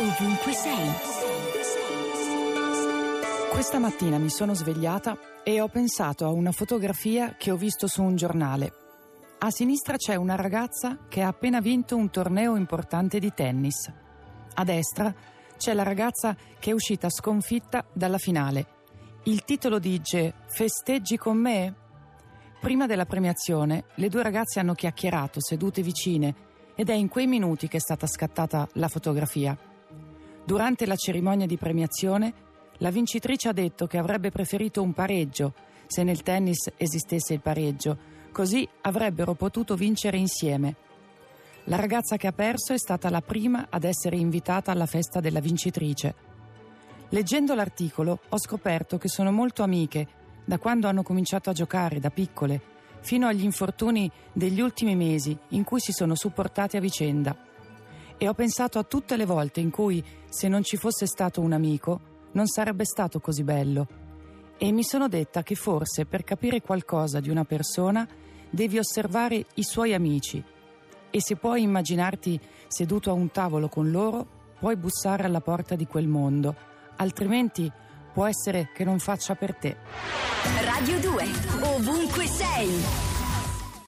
ovunque sei. Questa mattina mi sono svegliata e ho pensato a una fotografia che ho visto su un giornale. A sinistra c'è una ragazza che ha appena vinto un torneo importante di tennis. A destra c'è la ragazza che è uscita sconfitta dalla finale. Il titolo dice Festeggi con me? Prima della premiazione, le due ragazze hanno chiacchierato sedute vicine ed è in quei minuti che è stata scattata la fotografia. Durante la cerimonia di premiazione, la vincitrice ha detto che avrebbe preferito un pareggio se nel tennis esistesse il pareggio, così avrebbero potuto vincere insieme. La ragazza che ha perso è stata la prima ad essere invitata alla festa della vincitrice. Leggendo l'articolo ho scoperto che sono molto amiche da quando hanno cominciato a giocare da piccole fino agli infortuni degli ultimi mesi in cui si sono supportati a vicenda. E ho pensato a tutte le volte in cui, se non ci fosse stato un amico, non sarebbe stato così bello. E mi sono detta che forse per capire qualcosa di una persona devi osservare i suoi amici. E se puoi immaginarti seduto a un tavolo con loro, puoi bussare alla porta di quel mondo, altrimenti può essere che non faccia per te. Radio 2, ovunque sei.